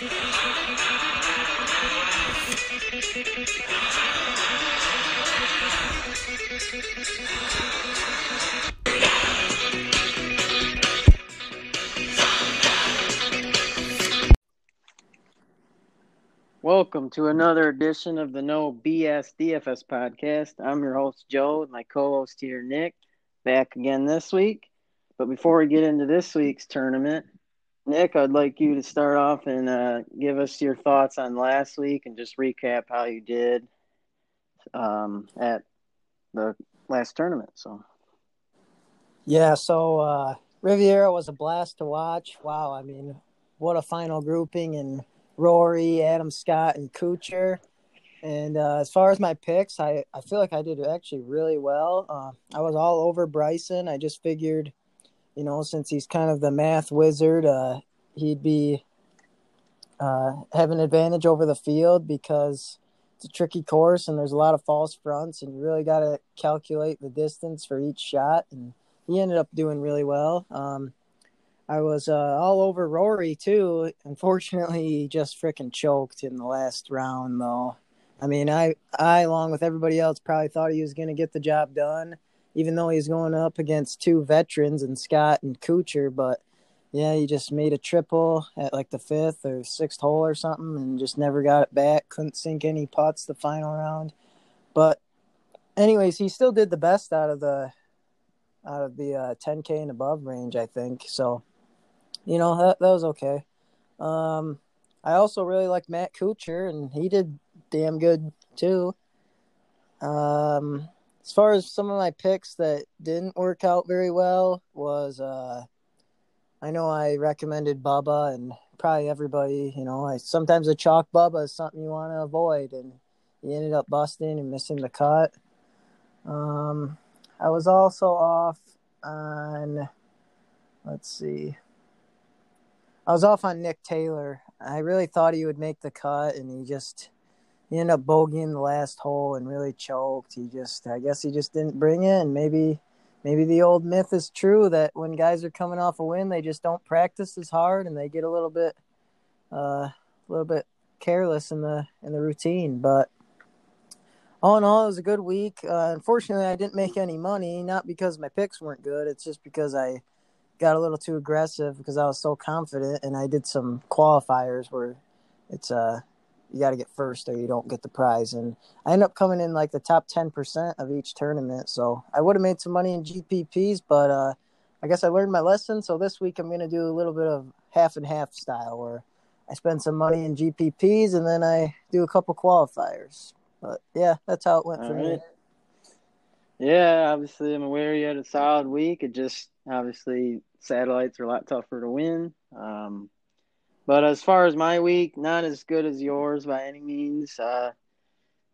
Welcome to another edition of the No BS DFS podcast. I'm your host, Joe, and my co host here, Nick, back again this week. But before we get into this week's tournament, Nick, I'd like you to start off and uh, give us your thoughts on last week and just recap how you did um, at the last tournament. So, yeah, so uh, Riviera was a blast to watch. Wow, I mean, what a final grouping and Rory, Adam Scott, and Kuchar. And uh, as far as my picks, I, I feel like I did actually really well. Uh, I was all over Bryson. I just figured, you know, since he's kind of the math wizard, uh, he'd be uh, have an advantage over the field because it's a tricky course and there's a lot of false fronts, and you really got to calculate the distance for each shot. And he ended up doing really well. Um, I was uh, all over Rory too. Unfortunately, he just freaking choked in the last round, though. I mean, I, I along with everybody else, probably thought he was going to get the job done, even though he's going up against two veterans and Scott and Kuchar. But yeah, he just made a triple at like the fifth or sixth hole or something, and just never got it back. Couldn't sink any putts the final round. But, anyways, he still did the best out of the out of the uh, 10k and above range, I think. So you know that that was okay. Um, I also really like Matt Kuchar, and he did damn good too. Um, as far as some of my picks that didn't work out very well was, uh, I know I recommended Bubba, and probably everybody, you know, I sometimes a chalk Bubba is something you want to avoid, and he ended up busting and missing the cut. Um, I was also off on, let's see, I was off on Nick Taylor. I really thought he would make the cut, and he just he ended up bogeying the last hole and really choked. He just, I guess, he just didn't bring it. And maybe, maybe the old myth is true that when guys are coming off a win, they just don't practice as hard and they get a little bit, uh, a little bit careless in the in the routine. But all in all, it was a good week. Uh, unfortunately, I didn't make any money, not because my picks weren't good. It's just because I got a little too aggressive because I was so confident, and I did some qualifiers where it's uh you got to get first or you don't get the prize, and I ended up coming in like the top ten percent of each tournament. So I would have made some money in GPPs, but uh, I guess I learned my lesson. So this week I'm gonna do a little bit of half and half style where I spend some money in GPPs and then I do a couple qualifiers. But yeah, that's how it went All for right. me. Yeah, obviously I'm aware you had a solid week. It just obviously satellites are a lot tougher to win. Um, but as far as my week, not as good as yours by any means. Uh,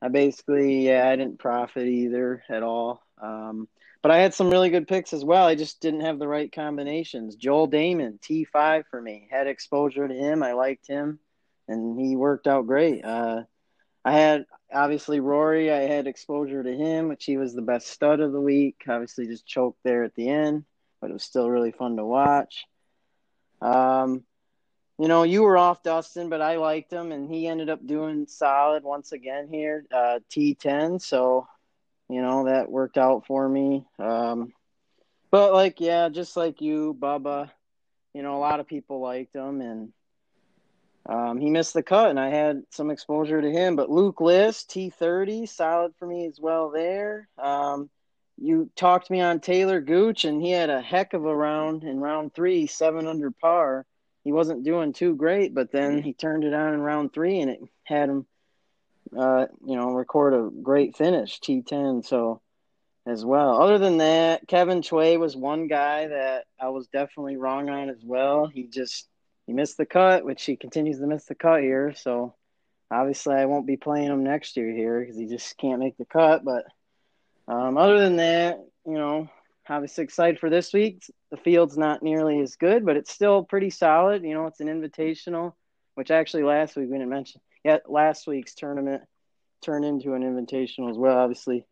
I basically, yeah, I didn't profit either at all. Um, but I had some really good picks as well. I just didn't have the right combinations. Joel Dahmen, T5 for me. Had exposure to him. I liked him, and he worked out great. Uh, I had obviously Rory. I had exposure to him, which he was the best stud of the week. Obviously, just choked there at the end but it was still really fun to watch. Um, you know, you were off Dustin, but I liked him, and he ended up doing solid once again here, uh, T10. So, you know, that worked out for me. Um, but like, yeah, just like you, Bubba, you know, a lot of people liked him, and um, he missed the cut, and I had some exposure to him. But Luke List, T30, solid for me as well there. Um, you talked me on Talor Gooch, and he had a heck of a round in round three, seven under par. He wasn't doing too great, but then he turned it on in round three, and it had him, uh, you know, record a great finish, T10. So, as well. Other than that, Kevin Choi was one guy that I was definitely wrong on as well. He just he missed the cut, which he continues to miss the cut here. So, obviously, I won't be playing him next year here because he just can't make the cut, but um, other than that, you know, obviously excited for this week. The field's not nearly as good, but it's still pretty solid. You know, it's an invitational, which actually last week we didn't mention. Yeah, last week's tournament turned into an invitational as well, obviously,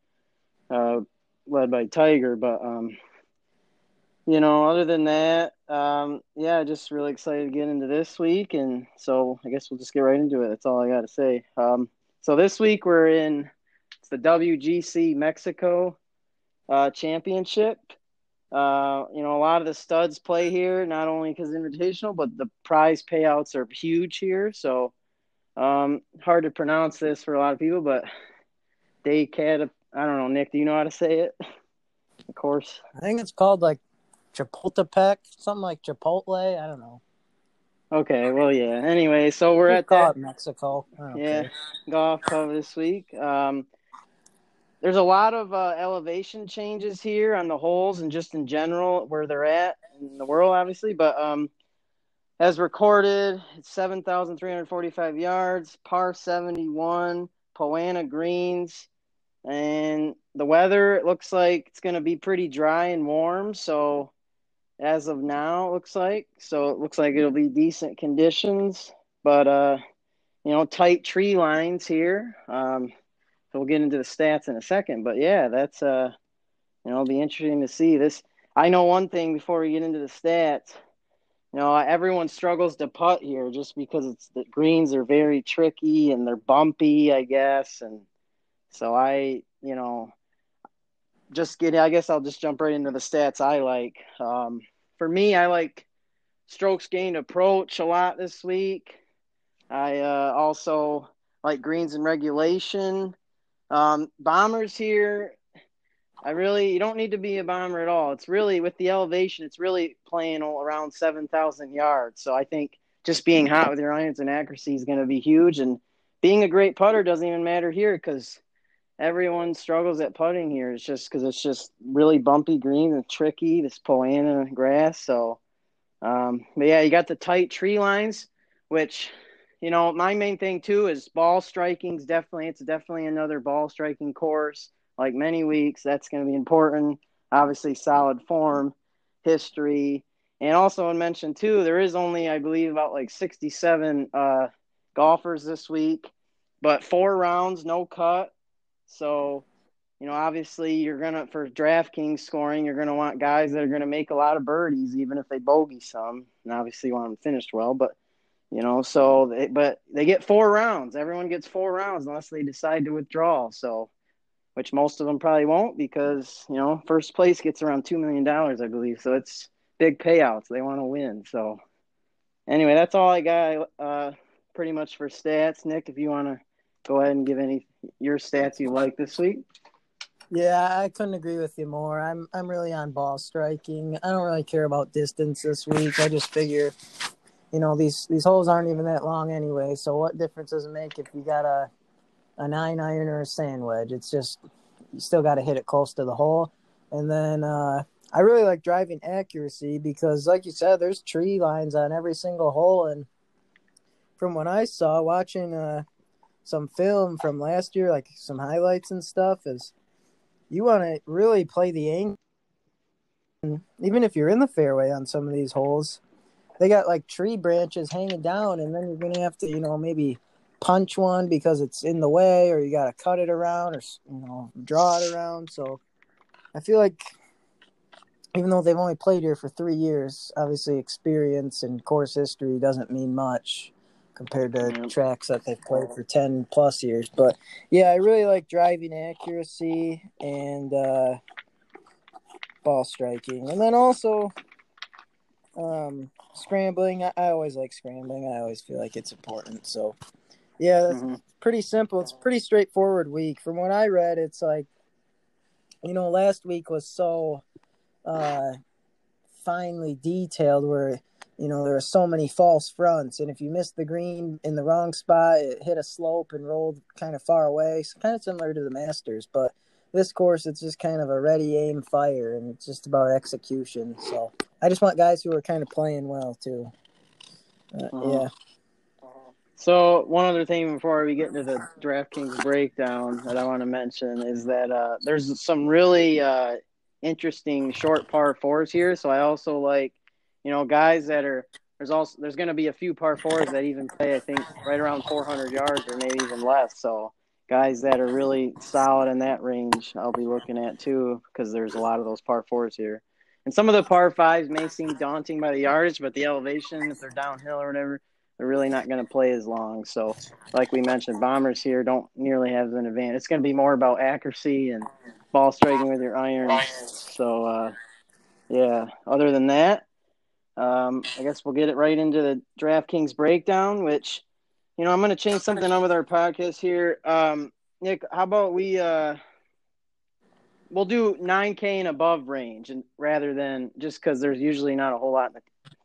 uh, led by Tiger. But um, you know, other than that, um, yeah, just really excited to get into this week, and so I guess we'll just get right into it. That's all I got to say. Um, so this week we're in it's the WGC Mexico uh, Championship. Uh, you know, a lot of the studs play here, not only because invitational, but the prize payouts are huge here. So um, hard to pronounce this for a lot of people, but they can. I don't know, Nick. Do you know how to say it? Of course. I think it's called like Chapultepec, something like Chipotle. I don't know. Okay, well, yeah. Anyway, so we're We at that Mexico. Yeah care. golf club this week. Um, there's a lot of uh, elevation changes here on the holes and just in general where they're at in the world, obviously. But um, as recorded, it's 7,345 yards, par 71, Poa annua greens, and the weather it looks like it's going to be pretty dry and warm. So as of now, it looks like so it looks like it'll be decent conditions, but uh, you know, tight tree lines here. Um, so we'll get into the stats in a second, but yeah, that's uh, you know, it'll be interesting to see this. I know one thing before we get into the stats. You know, everyone struggles to putt here just because it's the greens are very tricky and they're bumpy, I guess, and so I, you know, just get. I guess I'll just jump right into the stats I like. Um, for me, I like strokes gained approach a lot this week. I uh, also like greens and regulation. Um, bombers here, I really you don't need to be a bomber at all. It's really with the elevation, it's really playing around seven thousand yards. So I think just being hot with your irons and accuracy is going to be huge. And being a great putter doesn't even matter here because everyone struggles at putting here. It's just because it's just really bumpy green and tricky. This Poa annua grass. So, um, but yeah, you got the tight tree lines, which you know my main thing too is ball striking is definitely it's definitely another ball striking course. Like many weeks, that's going to be important. Obviously, solid form, history, and also I mentioned too. There is only I believe about like sixty-seven uh, golfers this week, but four rounds, no cut. So, you know, obviously you're gonna for DraftKings scoring, you're gonna want guys that are gonna make a lot of birdies, even if they bogey some. And obviously want them finished well, but you know, so they, but they get four rounds. Everyone gets four rounds unless they decide to withdraw. So, which most of them probably won't because you know first place gets around two million dollars, I believe. So it's big payouts. They want to win. So anyway, that's all I got. Uh, pretty much for stats, Nick. If you want to go ahead and give any your stats you like this week. Yeah, I couldn't agree with you more. I'm I'm really on ball striking. I don't really care about distance this week. I just figure, you know, these these holes aren't even that long anyway. So what difference does it make if you got a a nine iron or a sand wedge? It's just you still got to hit it close to the hole. And then uh, I really like driving accuracy because, like you said, there's tree lines on every single hole. And from what I saw, watching uh, some film from last year, like some highlights and stuff, is you want to really play the angle. Even if you're in the fairway on some of these holes, they got like tree branches hanging down, and then you're gonna have to, you know, maybe punch one because it's in the way, or you gotta cut it around, or you know, draw it around. So I feel like even though they've only played here for three years, obviously experience and course history doesn't mean much compared to Yeah. tracks that they've played for 10 plus years. But yeah, I really like driving accuracy and uh, ball striking. And then also um, scrambling. I, I always like scrambling. I always feel like it's important. So yeah, that's Mhm. pretty simple. It's a pretty straightforward week. From what I read, it's like, you know, last week was so uh, finely detailed where, you know, there were so many false fronts. And if you missed the green in the wrong spot, it hit a slope and rolled kind of far away. So kind of similar to the Masters. But this course, it's just kind of a ready, aim, fire. And it's just about execution. So I just want guys who are kind of playing well, too. Uh, Uh-huh. Yeah. So one other thing before we get into the DraftKings breakdown that I want to mention is that uh, there's some really uh, interesting short par fours here. So I also like, you know, guys that are there's also there's going to be a few par fours that even play I think right around 400 yards or maybe even less. So guys that are really solid in that range, I'll be looking at too, because there's a lot of those par fours here. And some of the par fives may seem daunting by the yardage, but the elevation, if they're downhill or whatever, they're really not going to play as long. So, like we mentioned, bombers here don't nearly have an advantage. It's going to be more about accuracy and ball striking with your irons. So, uh, yeah, other than that, um, I guess we'll get it right into the DraftKings breakdown, which you know, I'm going to change something on with our podcast here. Um, Nick, how about we uh, we'll do 9K and above range, and rather than just because there's usually not a whole lot in the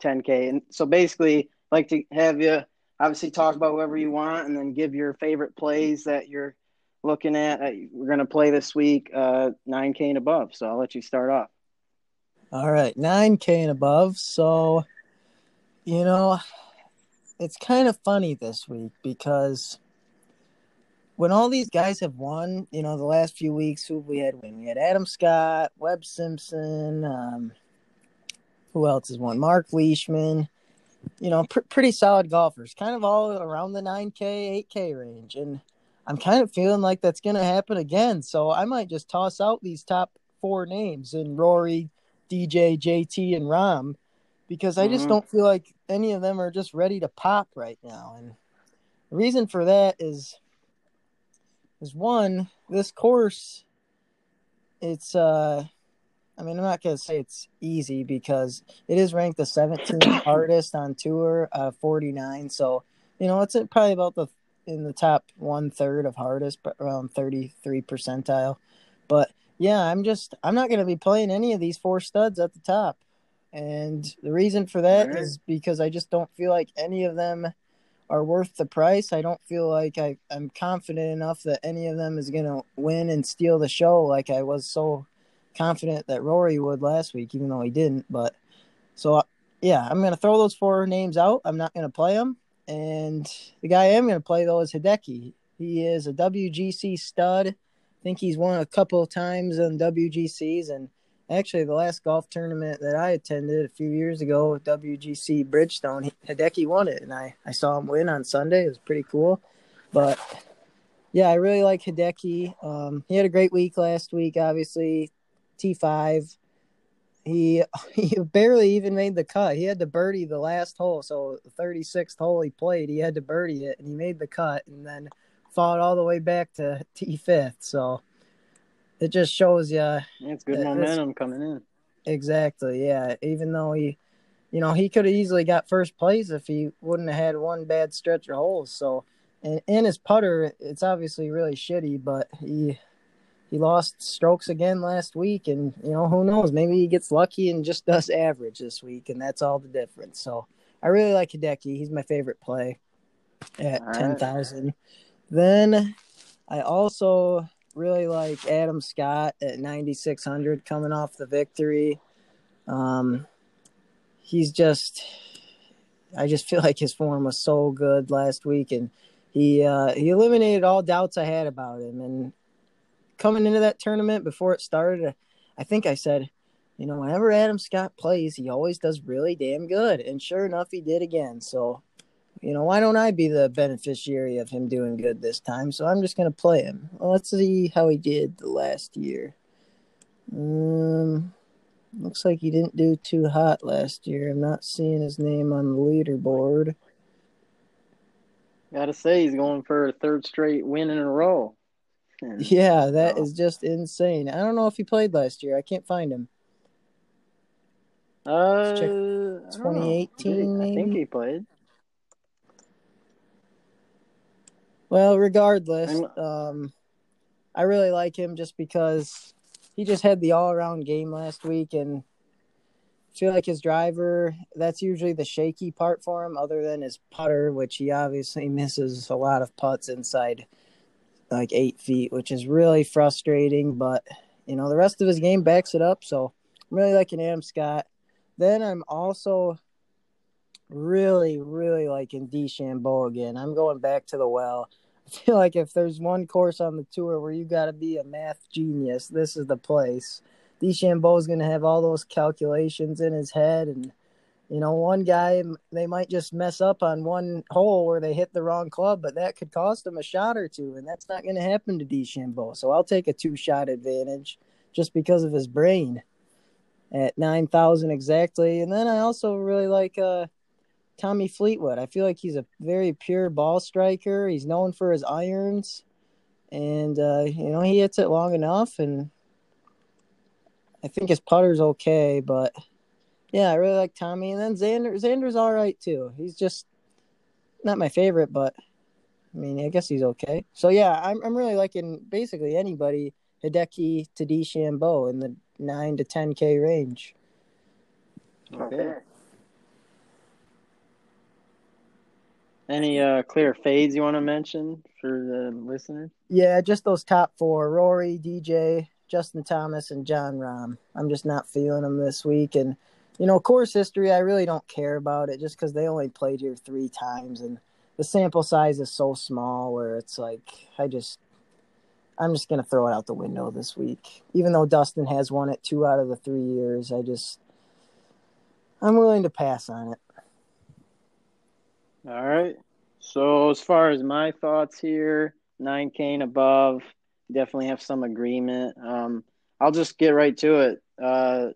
10K. And so basically, I'd like to have you obviously talk about whatever you want, and then give your favorite plays that you're looking at. That we're going to play this week, uh, 9K and above. So I'll let you start off. All right, 9K and above. So, you know, it's kind of funny this week because when all these guys have won, you know, the last few weeks, who we had win? We had Adam Scott, Webb Simpson, um, who else has won? Mark Leishman, you know, pr- pretty solid golfers, kind of all around the 9K, 8K range. And I'm kind of feeling like that's going to happen again. So I might just toss out these top four names and Rory, DJ, JT, and Rahm because I just mm-hmm. don't feel like any of them are just ready to pop right now. And the reason for that is is one, this course it's uh I mean I'm not gonna say it's easy because it is ranked the 17th hardest on tour, uh 49. So you know it's probably about the in the top one third of hardest, but around 33 percentile. But yeah, I'm just I'm not gonna be playing any of these four studs at the top. And the reason for that right. is because I just don't feel like any of them are worth the price. I don't feel like I, I'm confident enough that any of them is going to win and steal the show like I was so confident that Rory would last week, even though he didn't. But so, uh, yeah, I'm going to throw those four names out. I'm not going to play them. And the guy I am going to play, though, is Hideki. He is a WGC stud. I think he's won a couple times on WGCs and actually the last golf tournament that I attended a few years ago with WGC Bridgestone, Hideki won it, and I I saw him win on Sunday. It was pretty cool, but yeah, I really like Hideki. Um, he had a great week last week. Obviously, T five. He he barely even made the cut. He had to birdie the last hole, so the thirty sixth hole he played, he had to birdie it, and he made the cut, and then fought all the way back to T fifth. So it just shows you. Yeah, it's good momentum it's, coming in. Exactly. Yeah. Even though he, you know, he could have easily got first place if he wouldn't have had one bad stretch of holes. So, and, and his putter, it's obviously really shitty, but he he lost strokes again last week and you know who knows maybe he gets lucky and just does average this week and that's all the difference so i really like hideki he's my favorite play at all 10000 then i also really like Adam Scott at 9600 coming off the victory. Um, he's just I just feel like his form was so good last week and he uh, he eliminated all doubts I had about him. And coming into that tournament before it started I think I said you know whenever Adam Scott plays he always does really damn good. And sure enough he did again. So you know, why don't I be the beneficiary of him doing good this time? So I'm just going to play him. Well, let's see how he did the last year. Um, looks like he didn't do too hot last year. I'm not seeing his name on the leaderboard. Gotta say, he's going for a third straight win in a row. Yeah, that is just insane. I don't know if he played last year. I can't find him. Uh, 2018. I think he played. Well, regardless, um, I really like him just because he just had the all around game last week and I feel like his driver, that's usually the shaky part for him, other than his putter, which he obviously misses a lot of putts inside like eight feet, which is really frustrating. But, you know, the rest of his game backs it up. So I'm really liking Adam Scott. Then I'm also really, really liking DeChambeau again. I'm going back to the well. I feel like if there's one course on the tour where you got to be a math genius, this is the place. DeChambeau's going to have all those calculations in his head, and you know, one guy they might just mess up on one hole where they hit the wrong club, but that could cost them a shot or two, and that's not going to happen to DeChambeau. So I'll take a two-shot advantage just because of his brain at nine thousand exactly. And then I also really like uh, Tommy Fleetwood. I feel like he's a very pure ball striker. He's known for his irons, and uh, you know he hits it long enough. And I think his putter's okay, but yeah, I really like Tommy. And then Xander, Xander's all right too. He's just not my favorite, but I mean, I guess he's okay. So yeah, I'm I'm really liking basically anybody Hideki to DeChambeau in the nine to ten K range. Okay. Any uh, clear fades you want to mention for the listeners? Yeah, just those top four: Rory, DJ, Justin Thomas, and Jon Rahm. I'm just not feeling them this week, and you know, course history, I really don't care about it just because they only played here three times, and the sample size is so small where it's like I just I'm just gonna throw it out the window this week. Even though Dustin has won it two out of the three years, I just I'm willing to pass on it. All right. So as far as my thoughts here, nine K above, definitely have some agreement. Um, I'll just get right to it. Uh,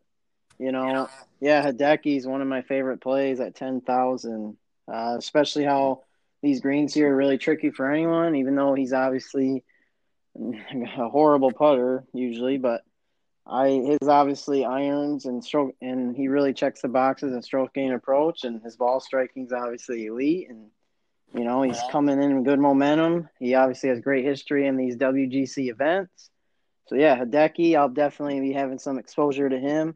you know, yeah, Hideki's one of my favorite plays at ten thousand. Uh, especially how these greens here are really tricky for anyone, even though he's obviously a horrible putter usually, but I his obviously irons and stroke and he really checks the boxes and stroke gain approach and his ball striking's obviously elite and you know he's coming in good momentum. He obviously has great history in these WGC events. So yeah, Hideki, I'll definitely be having some exposure to him.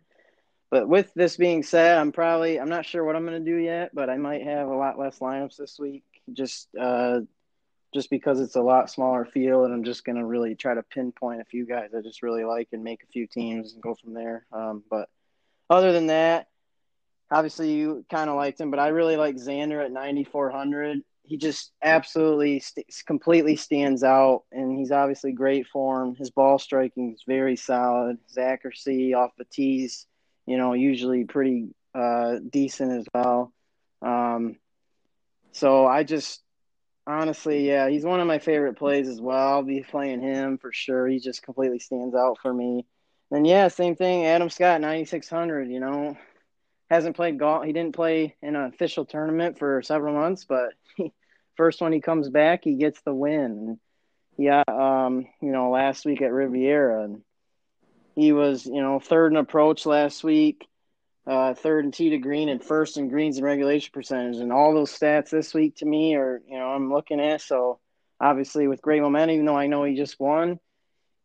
But with this being said, I'm probably I'm not sure what I'm going to do yet, but I might have a lot less lineups this week. Just uh, just because it's a lot smaller field, and I'm just going to really try to pinpoint a few guys I just really like and make a few teams and go from there. Um, but other than that, obviously you kind of liked him, but I really like Xander at 9,400. He just absolutely st- completely stands out, and he's obviously great form. His ball striking is very solid. His accuracy off the tees, you know, usually pretty uh, decent as well. Um, so I just Honestly, yeah, he's one of my favorite plays as well. I'll be playing him for sure. He just completely stands out for me. And yeah, same thing. Adam Scott, 9600. You know, hasn't played golf. He didn't play in an official tournament for several months, but he, first when he comes back, he gets the win. Yeah, um, you know, last week at Riviera, and he was, you know, third in approach last week uh, third and tee to green and first and greens and regulation percentage. And all those stats this week to me are, you know, I'm looking at. So obviously with great momentum, even though I know he just won,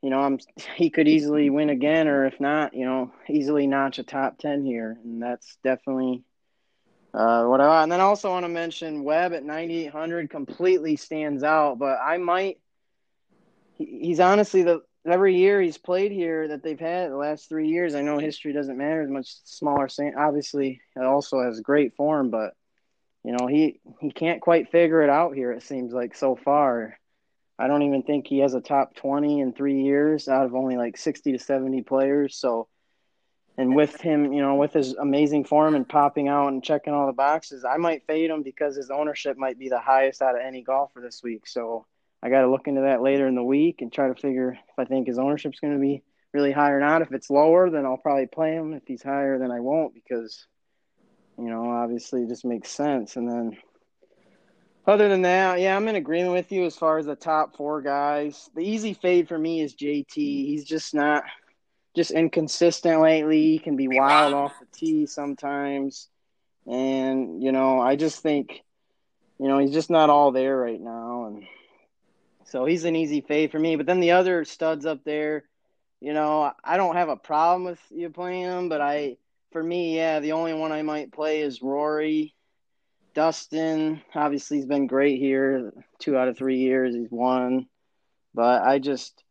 you know, I'm he could easily win again, or if not, you know, easily notch a top ten here, and that's definitely uh, what I want. And then I also want to mention Webb at 9,800 completely stands out, but I might. He's honestly the every year he's played here that they've had the last three years. I know history doesn't matter as much smaller. Obviously, it also has great form, but you know he he can't quite figure it out here. It seems like so far. I don't even think he has a top twenty in three years out of only like sixty to seventy players. So, and with him, you know, with his amazing form and popping out and checking all the boxes, I might fade him because his ownership might be the highest out of any golfer this week. So I got to look into that later in the week and try to figure if I think his ownership's going to be really high or not. If it's lower, then I'll probably play him. If he's higher, then I won't because, you know, obviously it just makes sense. And then, other than that, yeah, I'm in agreement with you as far as the top four guys. The easy fade for me is JT. He's just not just inconsistent lately. He can be wild off the tee sometimes. And, you know, I just think, you know, he's just not all there right now. And, so he's an easy fade for me. But then the other studs up there, you know, I don't have a problem with you playing them, but I, for me, yeah, the only one I might play is Rory. Dustin, obviously, he's been great here. Two out of three years, he's won. But I just,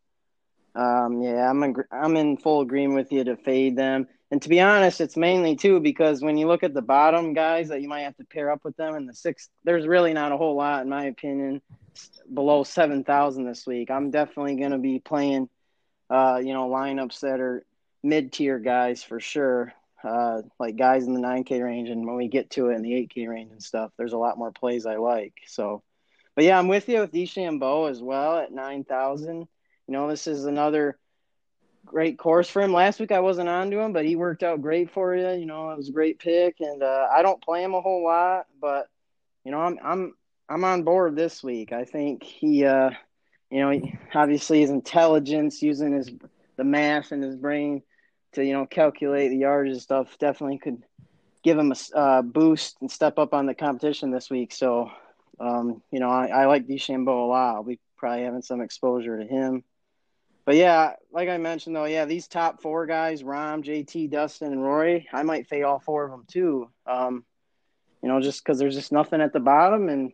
um, yeah, I'm in, I'm in full agreement with you to fade them. And to be honest, it's mainly too because when you look at the bottom guys that you might have to pair up with them in the sixth, there's really not a whole lot, in my opinion below 7,000 this week. I'm definitely going to be playing, uh, you know, lineups that are mid tier guys for sure. Uh, like guys in the 9K range. And when we get to it in the 8K range and stuff, there's a lot more plays I like. So, but yeah, I'm with you with DeChambeau as well at 9,000. You know, this is another great course for him. Last week I wasn't on to him, but he worked out great for you. You know, it was a great pick, and uh, I don't play him a whole lot, but you know, I'm I'm I'm on board this week. I think he, uh, you know, he, obviously his intelligence, using his the math in his brain to you know calculate the yards and stuff, definitely could give him a uh, boost and step up on the competition this week. So, um, you know, I, I like DeChambeau a lot. I'll be probably having some exposure to him. But yeah, like I mentioned though, yeah, these top four guys, Rahm, JT, Dustin, and Rory, I might fade all four of them too. Um, you know, just because there's just nothing at the bottom, and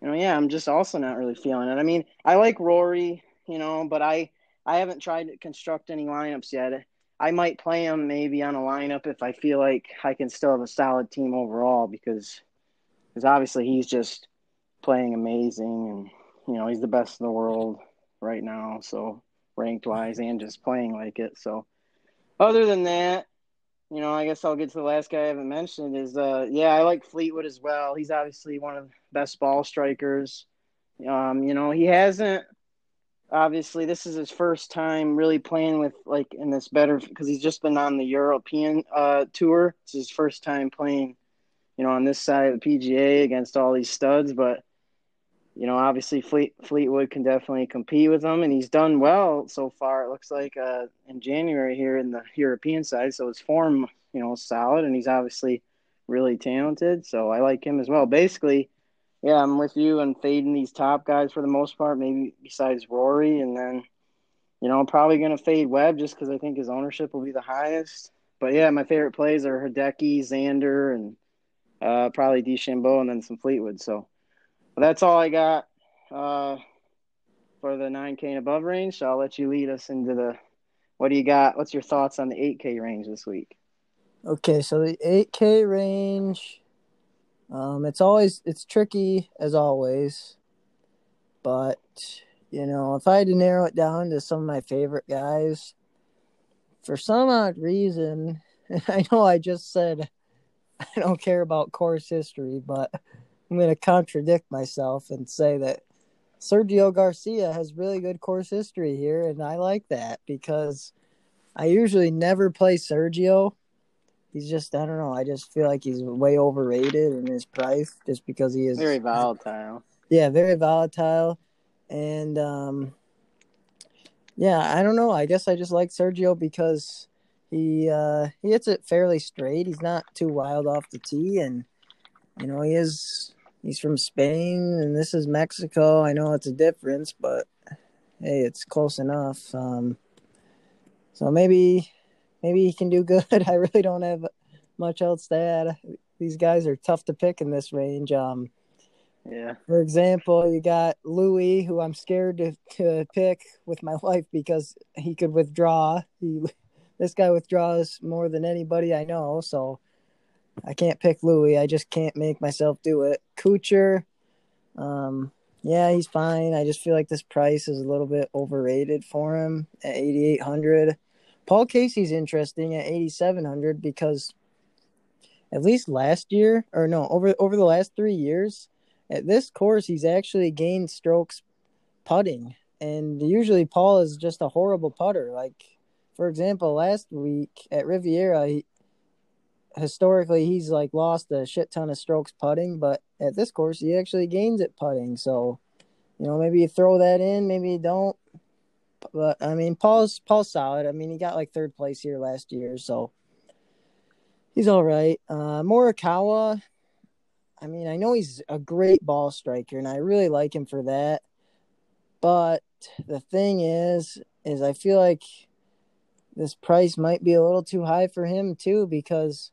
you know, yeah, I'm just also not really feeling it. I mean, I like Rory, you know, but I I haven't tried to construct any lineups yet. I might play him maybe on a lineup if I feel like I can still have a solid team overall because because obviously he's just playing amazing and you know he's the best in the world right now. So ranked wise and just playing like it. So other than that, you know, I guess I'll get to the last guy I haven't mentioned is uh yeah, I like Fleetwood as well. He's obviously one of the best ball strikers. Um, you know, he hasn't obviously this is his first time really playing with like in this better because he's just been on the European uh tour. It's his first time playing, you know, on this side of the PGA against all these studs, but you know, obviously Fleet, Fleetwood can definitely compete with them, and he's done well so far. It looks like uh, in January here in the European side, so his form, you know, solid, and he's obviously really talented. So I like him as well. Basically, yeah, I'm with you on fading these top guys for the most part. Maybe besides Rory, and then, you know, I'm probably gonna fade Webb just because I think his ownership will be the highest. But yeah, my favorite plays are Hideki, Xander, and uh, probably DeChambeau, and then some Fleetwood. So that's all I got uh, for the 9K and above range. So I'll let you lead us into the what do you got? What's your thoughts on the 8K range this week? Okay, so the 8K range, um, it's always it's tricky as always, but you know if I had to narrow it down to some of my favorite guys, for some odd reason, I know I just said I don't care about course history, but I'm going to contradict myself and say that Sergio Garcia has really good course history here, and I like that because I usually never play Sergio. He's just I don't know. I just feel like he's way overrated in his price just because he is very volatile. Yeah, very volatile, and um, yeah, I don't know. I guess I just like Sergio because he uh, he hits it fairly straight. He's not too wild off the tee, and you know he is he's from Spain and this is Mexico. I know it's a difference, but hey, it's close enough. Um, so maybe maybe he can do good. I really don't have much else to add. These guys are tough to pick in this range. Um, yeah. For example, you got Louis, who I'm scared to, to pick with my life because he could withdraw. He, this guy withdraws more than anybody I know, so I can't pick Louis. I just can't make myself do it. Kuchar, um, yeah, he's fine. I just feel like this price is a little bit overrated for him at 8,800. Paul Casey's interesting at 8,700 because at least last year, or no, over over the last three years, at this course, he's actually gained strokes putting. And usually Paul is just a horrible putter. Like, for example, last week at Riviera, he, historically he's like lost a shit ton of strokes putting, but at this course he actually gains it putting. So, you know, maybe you throw that in, maybe you don't. But I mean, Paul's Paul's solid. I mean, he got like third place here last year, so he's all right. Uh, Morikawa, I mean, I know he's a great ball striker, and I really like him for that. But the thing is, is I feel like this price might be a little too high for him too because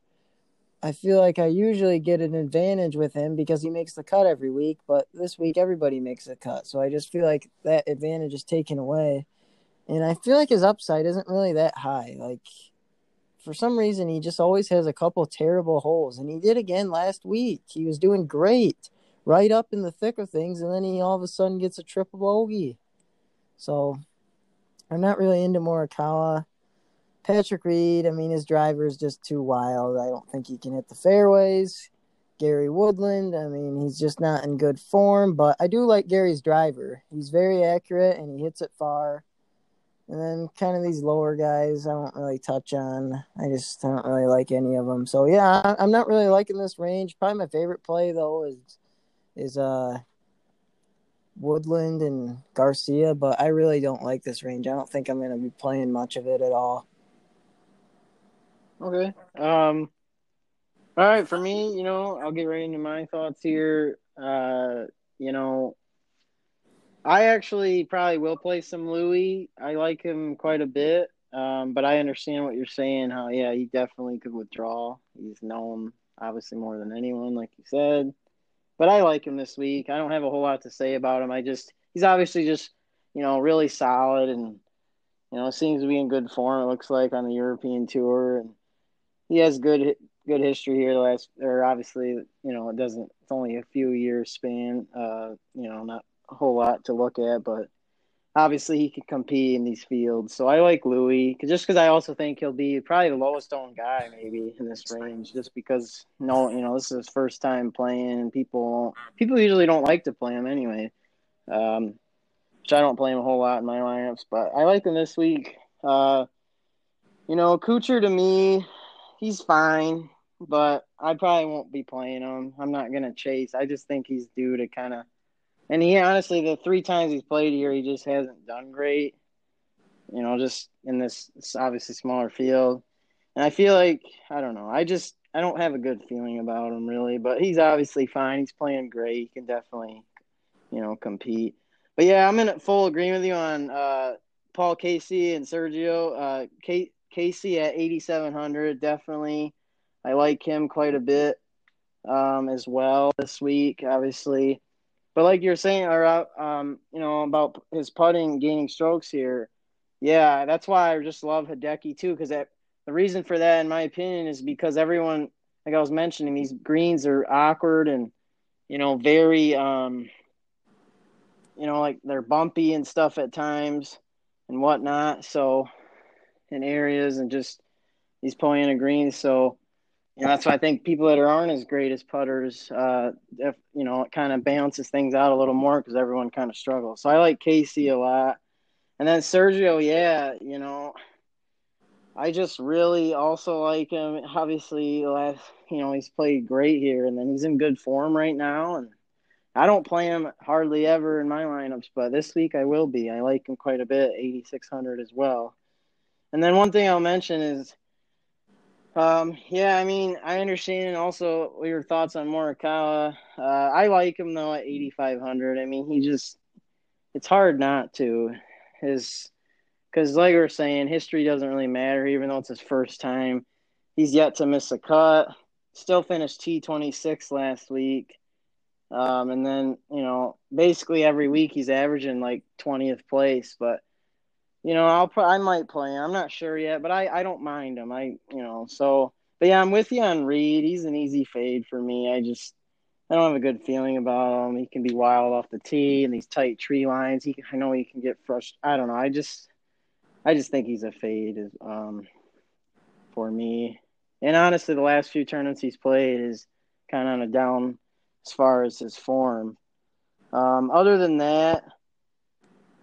I feel like I usually get an advantage with him because he makes the cut every week, but this week everybody makes a cut. So I just feel like that advantage is taken away. And I feel like his upside isn't really that high. Like for some reason he just always has a couple terrible holes and he did again last week. He was doing great right up in the thick of things and then he all of a sudden gets a triple bogey. So I'm not really into Morikawa. Patrick Reed, I mean, his driver is just too wild. I don't think he can hit the fairways. Gary Woodland, I mean, he's just not in good form, but I do like Gary's driver. He's very accurate and he hits it far. And then kind of these lower guys, I don't really touch on. I just don't really like any of them. So yeah, I'm not really liking this range. Probably my favorite play though is is uh Woodland and Garcia, but I really don't like this range. I don't think I'm going to be playing much of it at all. Okay. Um. All right, for me, you know, I'll get right into my thoughts here. Uh, you know, I actually probably will play some Louis. I like him quite a bit, um, but I understand what you're saying. How yeah, he definitely could withdraw. He's known obviously more than anyone, like you said. But I like him this week. I don't have a whole lot to say about him. I just he's obviously just you know really solid and you know seems to be in good form. It looks like on the European tour and he has good good history here. The last or obviously you know it doesn't. It's only a few years span. Uh, you know not a whole lot to look at, but obviously he could compete in these fields. So I like Louis just because I also think he'll be probably the lowest owned guy maybe in this range, just because no, you know, this is his first time playing, people people usually don't like to play him anyway. Um, which I don't play him a whole lot in my lineups, but I like him this week. Uh, you know, Kuchar to me, he's fine, but I probably won't be playing him. I'm not gonna chase. I just think he's due to kind of and he honestly, the three times he's played here, he just hasn't done great. You know, just in this obviously smaller field. And I feel like I don't know. I just I don't have a good feeling about him really, but he's obviously fine. He's playing great. He can definitely, you know, compete. But yeah, I'm in full agreement with you on uh, Paul Casey and Sergio. Uh, K- Casey at 8,700, definitely. I like him quite a bit um, as well this week. Obviously, but like you're saying, or um, you know, about his putting gaining strokes here, yeah, that's why I just love Hideki too. Because the reason for that, in my opinion, is because everyone, like I was mentioning, these greens are awkward and you know very, um, you know, like they're bumpy and stuff at times and whatnot. So in areas and just these pulling a greens, so you know, that's why I think people that aren't as great as putters, uh, if, you know, it kind of balances things out a little more because everyone kind of struggles. So I like Casey a lot. And then Sergio, yeah, you know, I just really also like him. Obviously, last, you know, he's played great here and then he's in good form right now. And I don't play him hardly ever in my lineups, but this week I will be. I like him quite a bit, 8,600 as well. And then one thing I'll mention is, um, yeah, I mean, I understand also your thoughts on Morikawa. Uh, I like him though at 8,500. I mean, he just, it's hard not to. His, because like we are saying, history doesn't really matter, even though it's his first time. He's yet to miss a cut. Still finished T26 last week. Um, and then, you know, basically every week he's averaging like 20th place, but you know, I'll I might play him. I'm not sure yet, but I I don't mind him. I you know so. But yeah, I'm with you on Reed. He's an easy fade for me. I just I don't have a good feeling about him. He can be wild off the tee and these tight tree lines. He I know he can get frustrated. I don't know. I just I just think he's a fade um for me. And honestly, the last few tournaments he's played is kind of on a down as far as his form. Um, other than that,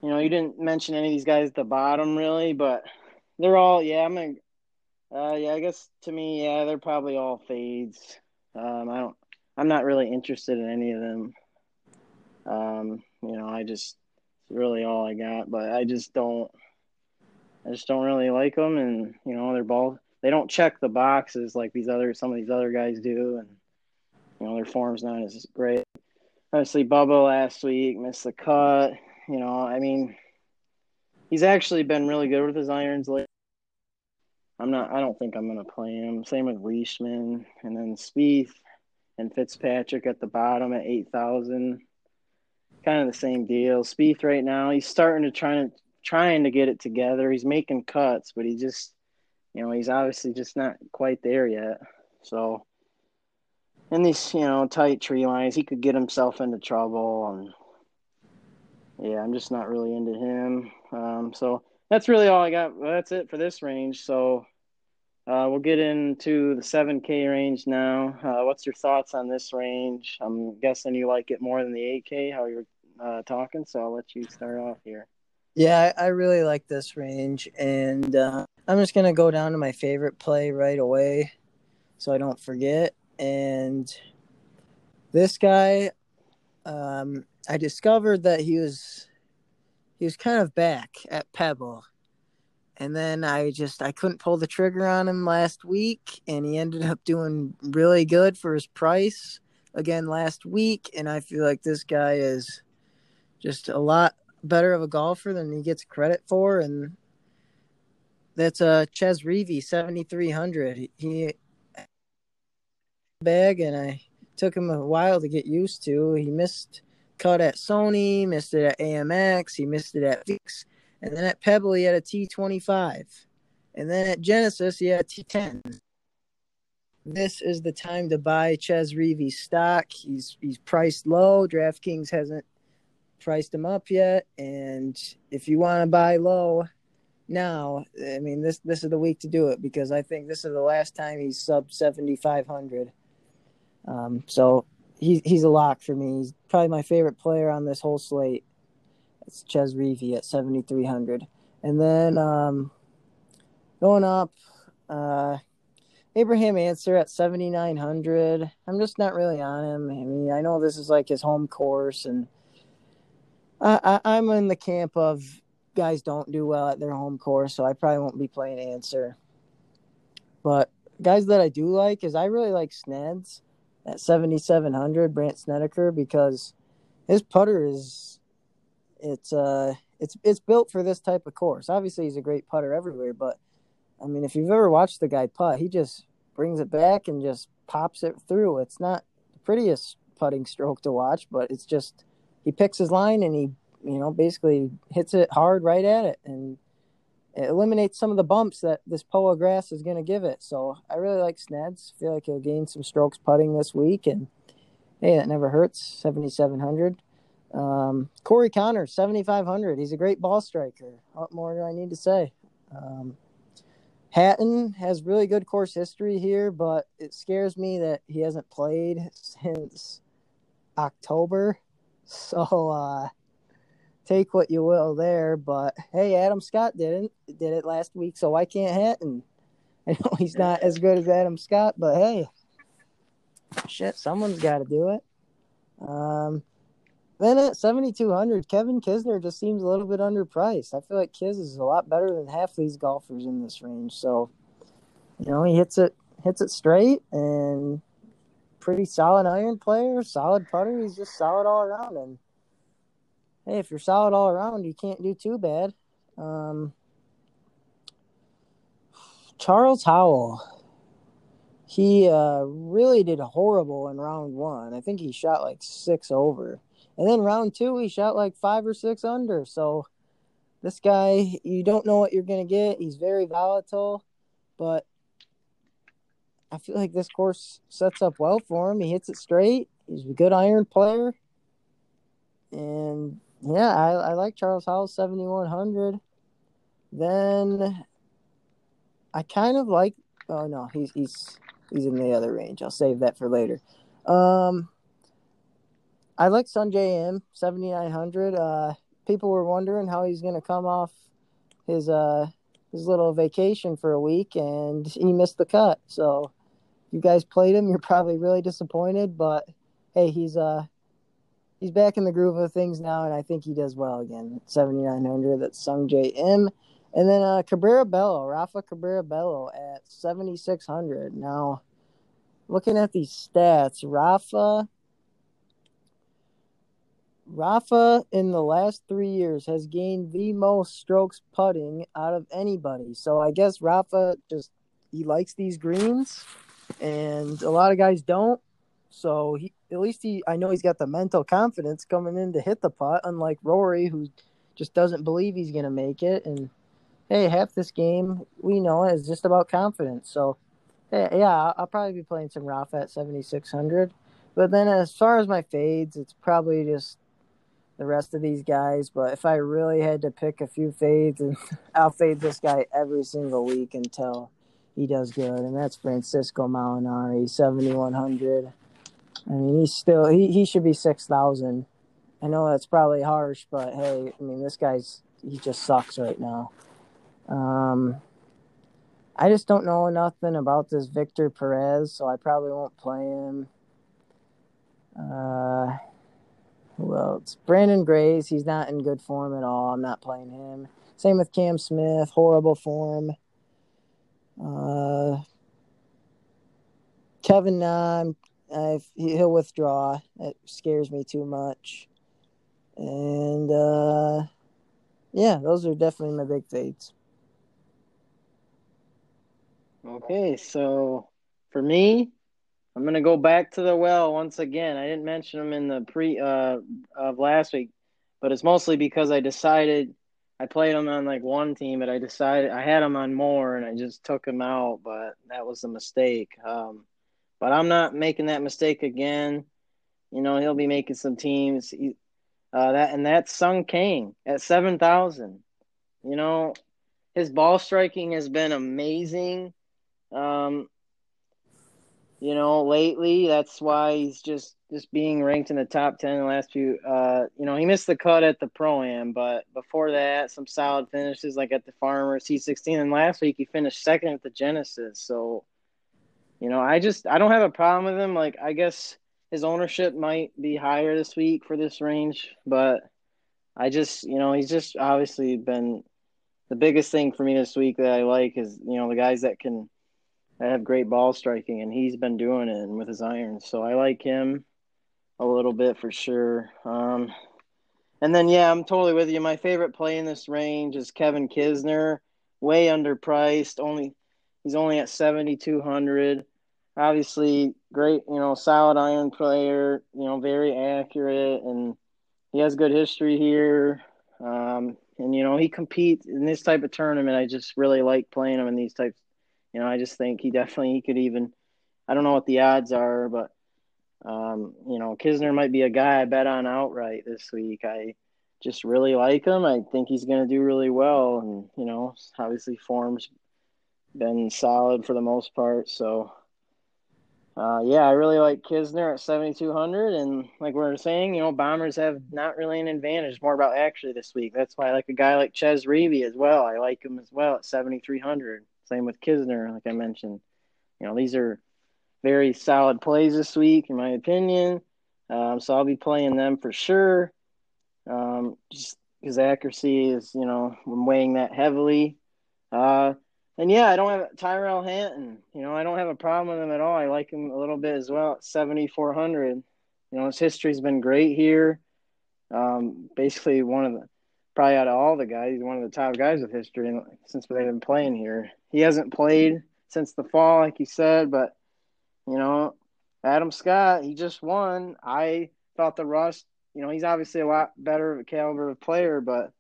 you know, you didn't mention any of these guys at the bottom really, but they're all yeah. I'm gonna, uh, yeah. I guess to me, yeah, they're probably all fades. Um, I don't. I'm not really interested in any of them. Um, you know, I just really all I got, but I just don't. I just don't really like them, and you know, they're ball. They don't check the boxes like these other some of these other guys do, and you know, their form's not as great. Obviously, Bubba last week missed the cut. You know, I mean, he's actually been really good with his irons lately. I'm not. I don't think I'm going to play him. Same with Leishman, and then Spieth and Fitzpatrick at the bottom at eight thousand. Kind of the same deal. Spieth right now, he's starting to try trying to get it together. He's making cuts, but he just, you know, he's obviously just not quite there yet. So, in these, you know, tight tree lines, he could get himself into trouble and yeah, I'm just not really into him. Um, so that's really all I got. That's it for this range. So uh, we'll get into the 7K range now. Uh, what's your thoughts on this range? I'm guessing you like it more than the 8K, how you're uh, talking. So I'll let you start off here. Yeah, I, really like this range, and uh, I'm just gonna go down to my favorite play right away, so I don't forget. And this guy, um, I discovered that he was he was kind of back at Pebble, and then I just I couldn't pull the trigger on him last week, and he ended up doing really good for his price again last week, and I feel like this guy is just a lot better of a golfer than he gets credit for, and that's uh Chez three hundred. He bag, and I took him a while to get used to. He missed cut at Sony, missed it at AMX, he missed it at Fix, and then at Pebble he had a T twenty five, and then at Genesis he had a T ten. This is the time to buy Chez Reavie stock. He's he's priced low. DraftKings hasn't priced him up yet, and if you want to buy low now, I mean this this is the week to do it because I think this is the last time he's sub seventy five hundred. Um, so he, he's a lock for me. He's probably my favorite player on this whole slate. It's Chez Reavie at seventy three hundred, and then um, going up, uh, Abraham Ancer at seventy nine hundred. I'm just not really on him. I mean, I know this is like his home course, and I, I, I'm in the camp of guys don't do well at their home course, so I probably won't be playing Ancer. But guys that I do like is I really like Sneds at 7700 Brandt Snedeker because his putter is it's uh it's it's built for this type of course. Obviously he's a great putter everywhere, but I mean if you've ever watched the guy putt, he just brings it back and just pops it through. It's not the prettiest putting stroke to watch, but it's just he picks his line and he you know basically hits it hard right at it and it eliminates some of the bumps that this Poa grass is going to give it. So I really like Sneds. feel like he'll gain some strokes putting this week, and hey, that never hurts. Seventy seven hundred. Um, Corey Conners, seventy five hundred. He's a great ball striker. What more do I need to say? Um, Hatton has really good course history here, but it scares me that he hasn't played since October. So uh, take what you will there. But hey, Adam Scott didn't did it last week, so why can't Hatton? I know he's not as good as Adam Scott, but hey, shit, someone's got to do it. Um, then at seventy two hundred, Kevin Kisner just seems a little bit underpriced. I feel like Kis is a lot better than half these golfers in this range. So, you know, he hits it hits it straight and pretty solid iron player, solid putter. He's just solid all around and hey, if you're solid all around, you can't do too bad. Um, Charles Howell, he uh, really did horrible in round one. I think he shot like six over. And then round two, he shot like five or six under. So this guy, you don't know what you're going to get. He's very volatile, but I feel like this course sets up well for him. He hits it straight. He's a good iron player. And yeah, I, I like Charles Howell 7100. Then I kind of like oh no, he's he's he's in the other range. I'll save that for later. Um I like Sungjae Im 7900. Uh people were wondering how he's going to come off his uh his little vacation for a week and he missed the cut. So you guys played him, you're probably really disappointed, but hey, he's uh he's back in the groove of things now, and I think he does well again. 7,900, that's Sungjae Im, And then uh, Cabrera Bello, Rafa Cabrera Bello at 7,600. Now, looking at these stats, Rafa. Rafa in the last three years has gained the most strokes putting out of anybody. So I guess Rafa just he likes these greens, and a lot of guys don't. So he at least he I know he's got the mental confidence coming in to hit the putt, unlike Rory who just doesn't believe he's gonna make it. And hey, half this game we know is just about confidence. So hey, yeah, I'll probably be playing some Rafa at seventy six hundred. But then as far as my fades, it's probably just the rest of these guys. But if I really had to pick a few fades, and I'll fade this guy every single week until he does good, and that's Francesco Molinari, seventy one hundred. I mean, he's still he, he should be six thousand. I know that's probably harsh, but hey, I mean, this guy's he just sucks right now. Um, I just don't know nothing about this Victor Perez, so I probably won't play him. Uh, who else? Branden Grace. He's not in good form at all. I'm not playing him. Same with Cam Smith. Horrible form. Uh, Kevin Na. Uh, he'll withdraw. It scares me too much. And uh, yeah, those are definitely my big fades. Okay, so for me, I'm gonna go back to the well once again. I didn't mention them in the pre uh of last week, but it's mostly because I decided I played them on like one team, but I decided I had them on more, and I just took them out. But that was a mistake. Um, but I'm not making that mistake again. You know, he'll be making some teams. He, uh, that and that's Sung Kang at seven thousand. You know, his ball striking has been amazing. Um, you know, lately that's why he's just just being ranked in the top ten in the last few. Uh, you know, he missed the cut at the pro am, but before that, some solid finishes like at the Farmers C16, and last week he finished second at the Genesis. So, you know, I just I don't have a problem with him. Like I guess his ownership might be higher this week for this range, but I just you know he's just obviously been the biggest thing for me this week that I like is you know the guys that can that have great ball striking, and he's been doing it with his irons. So I like him a little bit for sure. Um, and then yeah, I'm totally with you. My favorite play in this range is Kevin Kisner, way underpriced. Only he's only at 7,200 obviously great, you know, solid iron player, you know, very accurate, and he has good history here. Um, and you know, he competes in this type of tournament. I just really like playing him in these types. You know, I just think he definitely he could even. I don't know what the odds are, but um, you know, Kisner might be a guy I bet on outright this week. I just really like him. I think he's going to do really well, and you know, obviously form's been solid for the most part. So uh, yeah, I really like Kisner at 7,200. And like we were saying, you know, Bombers have not really an advantage. more about actually this week. That's why I like a guy like Chez Reavie as well. I like him as well at 7,300. Same with Kisner, like I mentioned. You know, these are very solid plays this week, in my opinion. Um, so I'll be playing them for sure. Um, just because accuracy is, you know, I'm weighing that heavily. Uh, and yeah, I don't have Tyrrell Hatton. You know, I don't have a problem with him at all. I like him a little bit as well at 7,400. You know, his history's been great here. Um, basically, one of the probably out of all the guys, he's one of the top guys with history since they've been playing here. He hasn't played since the fall, like you said, but you know, Adam Scott, he just won. I thought the Rust, you know, he's obviously a lot better of a caliber of player, but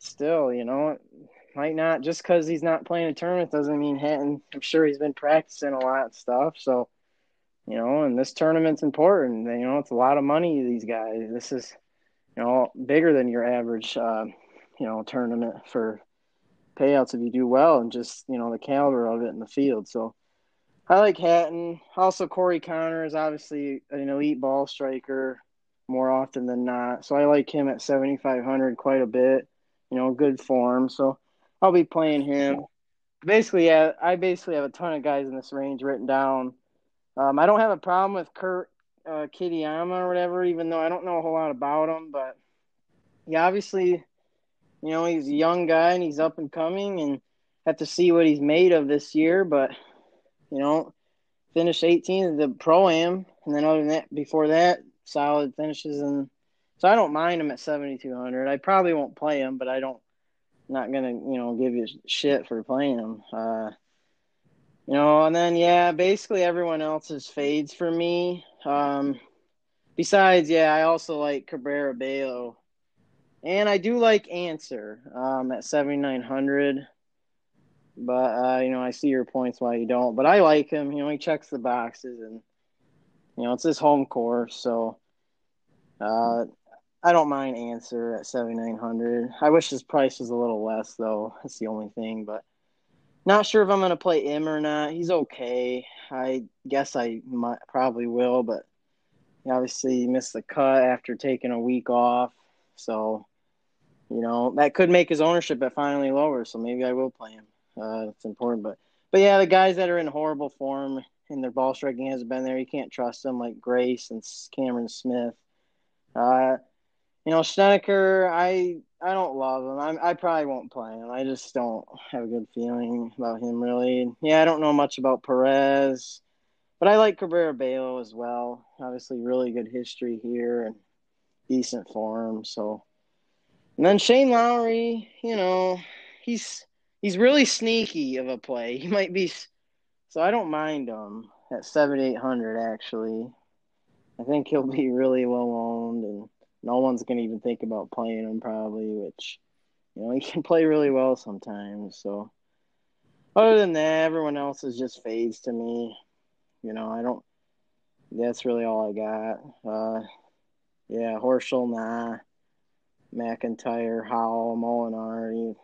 still, you know, might not just because he's not playing a tournament doesn't mean Hatton. I'm sure he's been practicing a lot of stuff. So, you know, and this tournament's important. You know, it's a lot of money. These guys. This is, you know, bigger than your average, uh, you know, tournament for payouts if you do well and just you know the caliber of it in the field. So, I like Hatton. Also, Corey Connor is obviously an elite ball striker more often than not. So I like him at 7,500 quite a bit. You know, good form. So I'll be playing him. Basically, yeah, I basically have a ton of guys in this range written down. Um, I don't have a problem with Kurt uh, Kitayama or whatever, even though I don't know a whole lot about him. But yeah, obviously, you know, he's a young guy and he's up and coming, and have to see what he's made of this year. But you know, finished 18th at the pro am, and then other than that, before that, solid finishes, and so I don't mind him at 7,200. I probably won't play him, but I don't not gonna you know give you shit for playing him. Uh, you know, and then yeah, basically everyone else's fades for me. Um, besides, yeah, I also like Cabrera Bello, and I do like Ancer um, at seventy nine hundred. But uh, you know, I see your points why you don't. But I like him. You know, he checks the boxes, and you know, it's his home course, so. Uh, I don't mind Ancer at seventy nine hundred. I wish his price was a little less though. That's the only thing, but not sure if I'm gonna play him or not. He's okay. I guess I might, probably will, but he obviously missed the cut after taking a week off. So, you know that could make his ownership at finally lower. So maybe I will play him. Uh, it's important, but but yeah, the guys that are in horrible form and their ball striking hasn't been there, you can't trust them like Grace and Cameron Smith. Uh, you know, Snedeker, I I don't love him. I I probably won't play him. I just don't have a good feeling about him really. Yeah, I don't know much about Perez, but I like Cabrera Bello as well. Obviously, really good history here and decent form. So, and then Shane Lowry, you know, he's he's really sneaky of a play. He might be, so I don't mind him at seventy eight hundred. Actually, I think he'll be really well owned, and no one's gonna even think about playing him probably. Which, you know, he can play really well sometimes. So, other than that, everyone else is just fades to me. You know, I don't. That's really all I got. Uh, yeah, Horschel, nah. McIntyre, Howell, Molinari,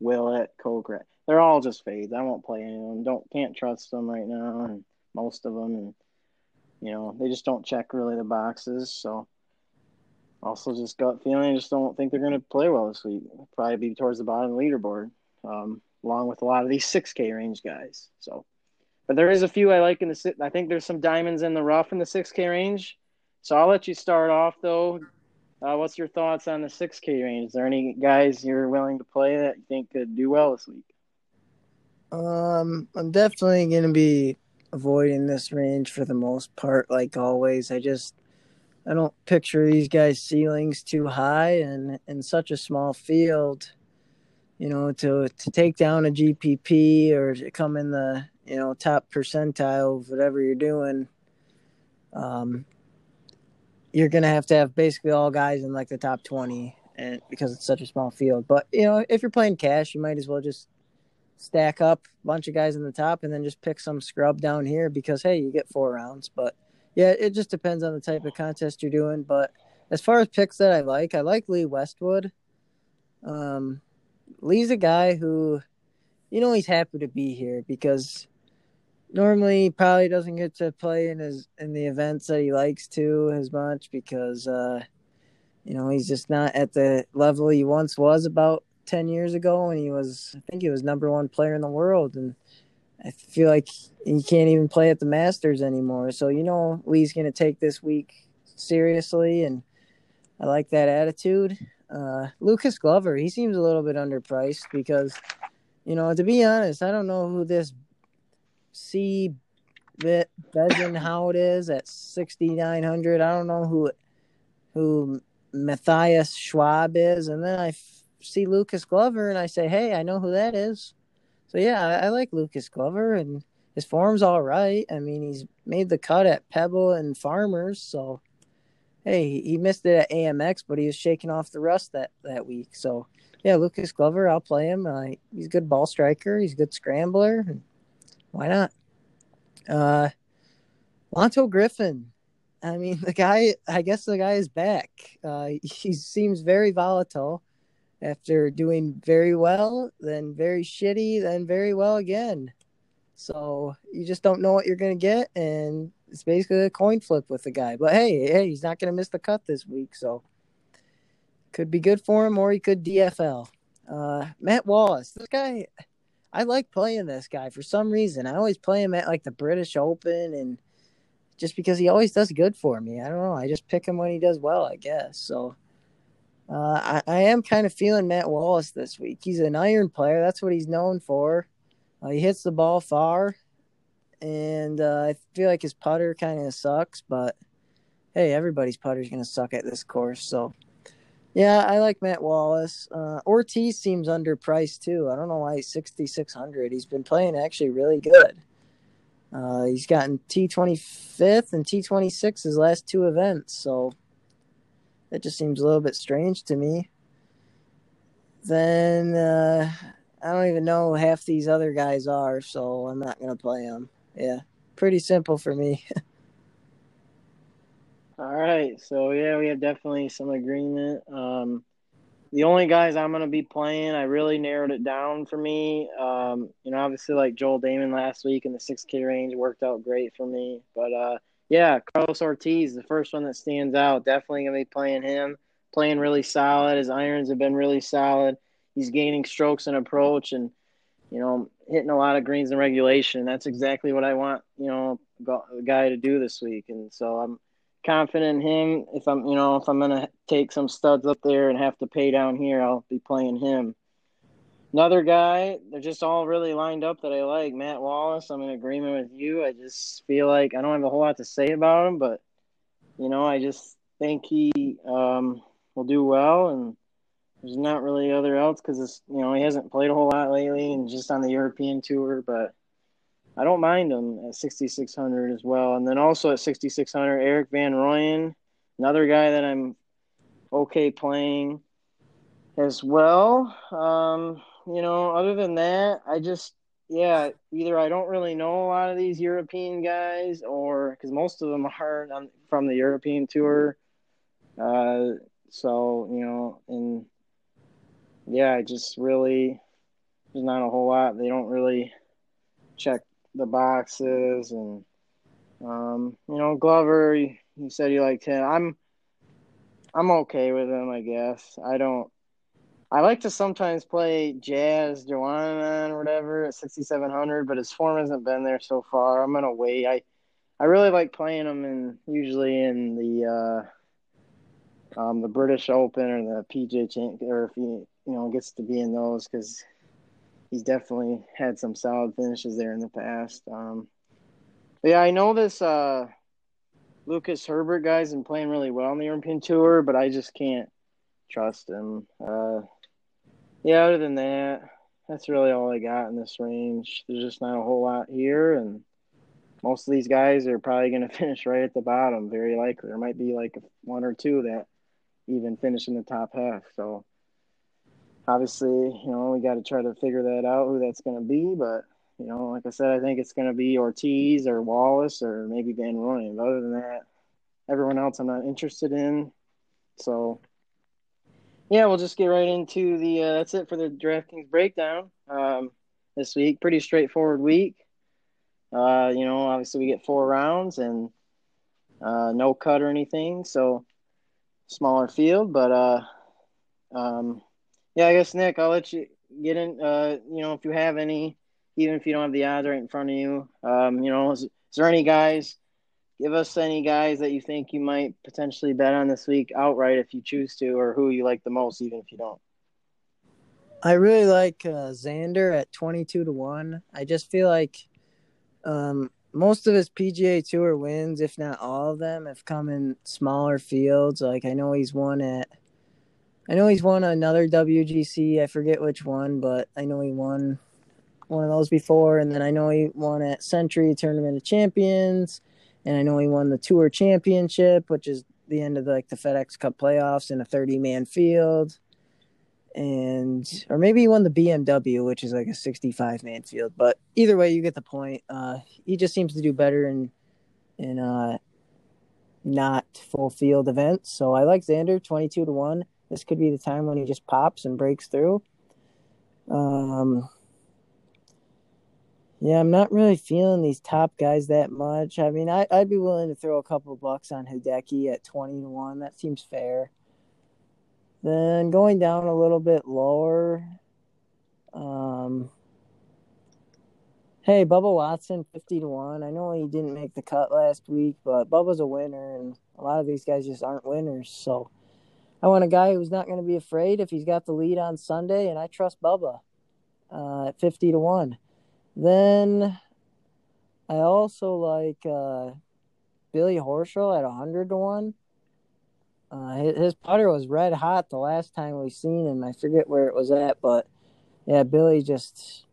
Willett, Kokrak. They're all just fades. I won't play any of them. Don't can't trust them right now, and most of them, and you know they just don't check really the boxes. So also just gut feeling. I just don't think they're going to play well this week. Probably be towards the bottom of the leaderboard, um, along with a lot of these 6K range guys. So, but there is a few I like in the. I think there's some diamonds in the rough in the 6K range. So I'll let you start off though. Uh, what's your thoughts on the 6K range? Is there any guys you're willing to play that you think could do well this week? Um, I'm definitely going to be avoiding this range for the most part, like always. I just I don't picture these guys' ceilings too high, and in such a small field, you know, to to take down a GPP or to come in the you know top percentile of whatever you're doing. Um, you're gonna have to have basically all guys in like the top twenty, and because it's such a small field. But you know, if you're playing cash, you might as well just stack up a bunch of guys in the top and then just pick some scrub down here because hey, you get four rounds. But yeah, it just depends on the type of contest you're doing. But as far as picks that I like, I like Lee Westwood. Um, Lee's a guy who, you know, he's happy to be here because normally he probably doesn't get to play in his in the events that he likes to as much because uh you know he's just not at the level he once was about 10 years ago when he was i think he was number one player in the world and i feel like he can't even play at the masters anymore. So you know lee's going to take this week seriously and i like that attitude. Uh lucas glover he seems a little bit underpriced because you know to be honest i don't know who this see bit it is at 6900 i don't know who who matthias schwab is. And then I f- see lucas glover and i say hey i know who that is so yeah I, I like lucas glover and his form's all right i mean he's made the cut at pebble and farmers so hey he missed it at amx but he was shaking off the rust that that week so yeah lucas glover i'll play him uh, he's a good ball striker he's a good scrambler why not? Uh, Lanto Griffin. I mean, the guy. I guess the guy is back. Uh, he seems very volatile after doing very well, then very shitty, then very well again. So you just don't know what you're gonna get, and it's basically a coin flip with the guy. But hey, hey, he's not gonna miss the cut this week, so could be good for him, or he could DFL. Uh, Matt Wallace, this guy. I like playing this guy for some reason. I always play him at like the British Open and just because he always does good for me. I don't know. I just pick him when he does well, I guess. So uh, I, I, am kind of feeling Matt Wallace this week. He's an iron player. That's what he's known for. Uh, he hits the ball far, and uh, I feel like his putter kind of sucks. But hey, everybody's putter is going to suck at this course. So yeah, I like Matt Wallace. Uh, Ortiz seems underpriced too. I don't know why he's sixty six hundred. He's been playing actually really good. Uh, he's gotten T twenty fifth and T twenty six his last two events, so that just seems a little bit strange to me. Then uh, I don't even know half these other guys are, so I'm not gonna play them. Yeah, pretty simple for me. All right, so yeah, we have definitely some agreement. Um, the only guys I'm going to be playing, I really narrowed it down for me. Um, you know, obviously, like Joel Dahmen last week in the 6K range worked out great for me. But uh, yeah, Carlos Ortiz, the first one that stands out, definitely going to be playing him. playing really solid. His irons have been really solid. He's gaining strokes and approach, and you know, hitting a lot of greens in regulation. That's exactly what I want, you know, a guy to do this week. And so I'm confident in him. If I'm, you know, if I'm gonna take some studs up there and have to pay down here, I'll be playing him. Another guy, they're just all really lined up that I like. Matt Wallace, I'm in agreement with you. I just feel like I don't have a whole lot to say about him, but you know, I just think he um, will do well, and there's not really other else because you know he hasn't played a whole lot lately, and just on the European tour, but. I don't mind him at 6,600 as well. And then also at 6,600, Erik Van Rooyen, another guy that I'm okay playing as well. Um, you know, other than that, I just, yeah, either I don't really know a lot of these European guys, or because most of them are from the European tour. Uh, so you know, and yeah, I just really there's not a whole lot. They don't really check the boxes, and um, you know, Glover. You, said you liked him. I'm I'm okay with him, I guess. I don't I like to sometimes play Jazz Joanna or whatever at 6700, but his form hasn't been there so far. I'm gonna wait. I I really like playing him in usually in the uh, um, the British Open or the PGA Champ, or if he you know gets to be in those because he's definitely had some solid finishes there in the past. Um, yeah, I know this uh, Lucas Herbert guy's been playing really well on the European Tour, but I just can't trust him. Uh, yeah, other than that, that's really all I got in this range. There's just not a whole lot here, and most of these guys are probably going to finish right at the bottom. Very likely, there might be like one or two that even finish in the top half. So obviously, you know, we got to try to figure that out who that's going to be. But you know, like I said, I think it's going to be Ortiz or Wallace or maybe Van Rooyen. But other than that, everyone else I'm not interested in. So yeah, we'll just get right into the. Uh, that's it for the DraftKings breakdown um, this week. Pretty straightforward week. Uh, you know, obviously we get four rounds and uh, no cut or anything, so smaller field. But uh, um, yeah, I guess Nick, I'll let you get in. Uh, you know, if you have any, even if you don't have the odds right in front of you, um, you know, is, is there any guys give us any guys that you think you might potentially bet on this week outright if you choose to, or who you like the most, even if you don't. I really like uh, Xander at twenty-two to one. I just feel like um, most of his PGA Tour wins, if not all of them, have come in smaller fields. Like I know he's won at, I know he's won another WGC. I forget which one, but I know he won one of those before, and then I know he won at Sentry Tournament of Champions and I know he won the Tour Championship, which is the end of the, like the FedEx Cup playoffs in a 30 man field. And or maybe he won the BMW, which is like a 65 man field. But either way, you get the point. Uh, he just seems to do better in in uh, not full field events. So I like Xander 22 to one. This could be the time when he just pops and breaks through. Um, yeah, I'm not really feeling these top guys that much. I mean, I, I'd be willing to throw a couple bucks on Hideki at 20 to 1. That seems fair. Then going down a little bit lower, um, hey, Bubba Watson, 50 to 1. I know he didn't make the cut last week, but Bubba's a winner, and a lot of these guys just aren't winners. So I want a guy who's not going to be afraid if he's got the lead on Sunday, and I trust Bubba uh, at 50 to 1. Then I also like uh, Billy Horschel at 100 to 1. Uh, his, putter was red hot the last time we seen him. I forget where it was at, but yeah, Billy just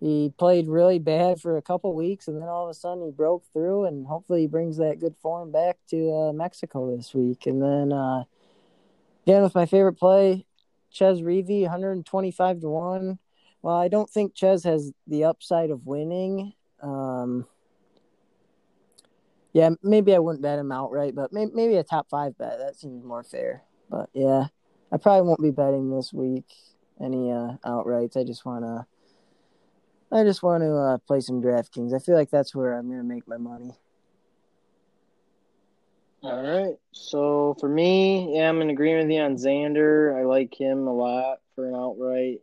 he played really bad for a couple weeks, and then all of a sudden he broke through, and hopefully he brings that good form back to uh, Mexico this week. And then uh, again with my favorite play, Chez Reavie, 125 to one. Well, I don't think Chez has the upside of winning. Um, yeah, maybe I wouldn't bet him outright, but maybe, maybe a top five bet. That seems more fair. But yeah, I probably won't be betting this week any uh, outrights. I just want to. I just want to uh, play some DraftKings. I feel like that's where I'm to make my money. All right. So for me, yeah, I'm in agreement with you on Xander. I like him a lot for an outright.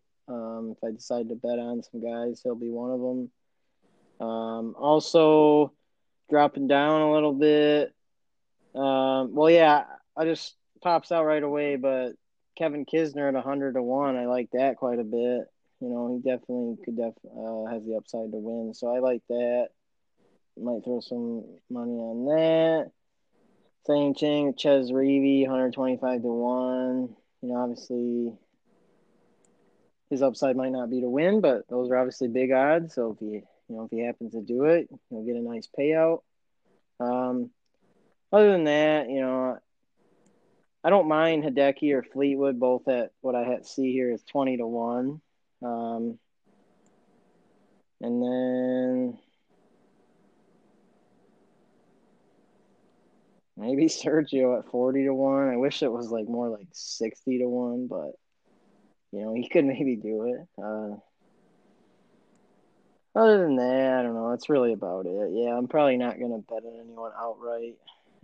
Um, if I decide to bet on some guys, he'll be one of them. Um, also, dropping down a little bit. Um, well, yeah, I just pops out right away, but Kevin Kisner at 100 to 1, I like that quite a bit. You know, he definitely could def uh, has the upside to win, so I like that. Might throw some money on that. Same thing, Chez Reavie, 125 to 1. You know, obviously his upside might not be to win, but those are obviously big odds. So if he, you know, if he happens to do it, he'll get a nice payout. Um, other than that, you know, I don't mind Hideki or Fleetwood both at what I see here is 20 to 1. Um, and then maybe Sergio at 40 to 1. I wish it was like more like 60 to 1, but you know, he could maybe do it. Uh, other than that, I don't know. That's really about it. Yeah, I'm probably not gonna bet on anyone outright.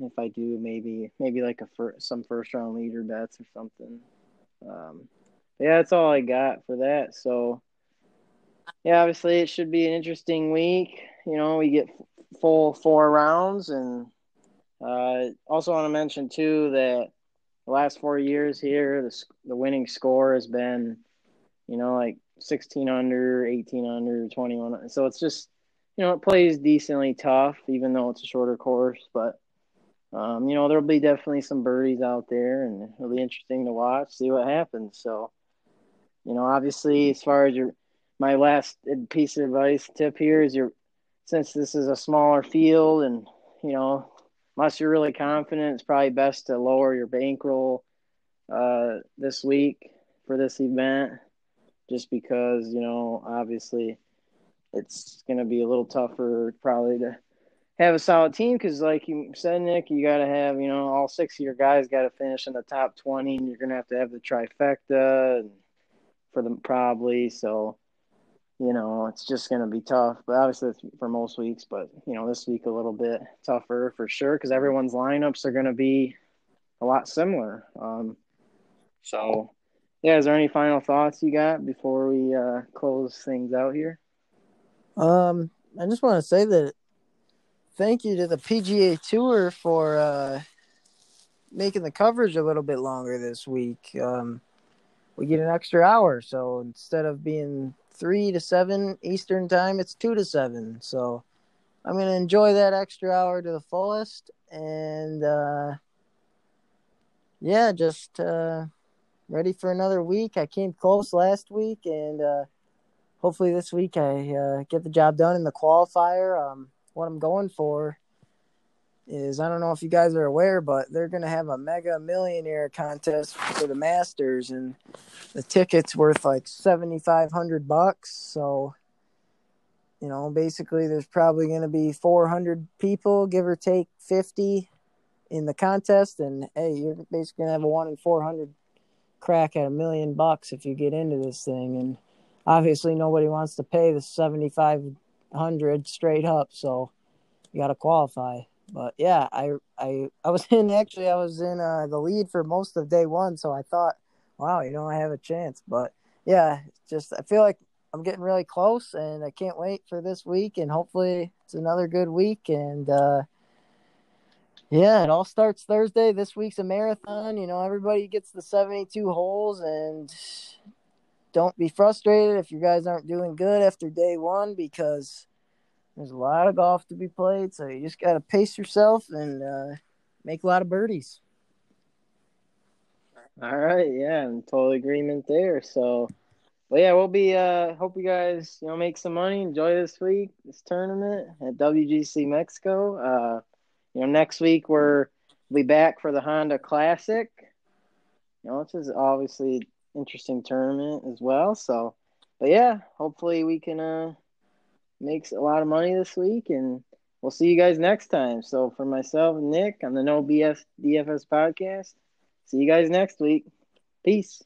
If I do, maybe maybe like a fir- some first round leader bets or something. Um, yeah, that's all I got for that. So, yeah, obviously it should be an interesting week. You know, we get full four rounds, and uh, also want to mention too that the last four years here, the the winning score has been, you know, like 16 under, 18 under, 21. So it's just, you know, it plays decently tough, even though it's a shorter course. But, um, you know, there'll be definitely some birdies out there, and it'll be interesting to watch, see what happens. So, you know, obviously, as far as your my last piece of advice tip here is your since this is a smaller field and you know unless you're really confident, it's probably best to lower your bankroll uh, this week for this event, just because you know obviously it's going to be a little tougher probably to have a solid team because, like you said, Nick, you got to have you know all six of your guys got to finish in the top twenty, and you're going to have to have the trifecta for them probably. So you know, it's just going to be tough. But obviously, for most weeks, but you know, this week a little bit tougher for sure because everyone's lineups are going to be a lot similar. Um, so, yeah, is there any final thoughts you got before we uh, close things out here? Um, I just want to say that thank you to the PGA Tour for uh, making the coverage a little bit longer this week. Um, we get an extra hour, so instead of being three to seven Eastern time. It's two to seven. So I'm gonna enjoy that extra hour to the fullest, and uh, yeah, just uh, ready for another week. I came close last week, and uh, hopefully this week I uh, get the job done in the qualifier. Um, what I'm going for is I don't know if you guys are aware, but they're going to have a mega millionaire contest for the Masters, and the tickets worth like seventy five hundred bucks. So, you know, basically, there's probably going to be four hundred people, give or take fifty, in the contest, and hey, you're basically going to have a one in four hundred crack at a million bucks if you get into this thing, and obviously nobody wants to pay the seventy five hundred straight up, so you got to qualify but yeah, I I I was in actually I was in uh, the lead for most of day one, so I thought, wow, you know, I have a chance. But yeah, just I feel like I'm getting really close, and I can't wait for this week, and hopefully it's another good week. And uh, yeah, it all starts Thursday. This week's a marathon. You know, everybody gets the 72 holes, and don't be frustrated if you guys aren't doing good after day one because there's a lot of golf to be played, so you just got to pace yourself and uh, make a lot of birdies. All right, yeah, I'm total agreement there. So, well, yeah, we'll be. Uh, hope you guys, you know, make some money, enjoy this week, this tournament at WGC Mexico. Uh, you know, next week we're we'll be back for the Honda Classic. You know, which is obviously interesting tournament as well. So, but yeah, hopefully we can uh makes a lot of money this week, and we'll see you guys next time. So for myself Nick on the No BS DFS podcast, see you guys next week. Peace.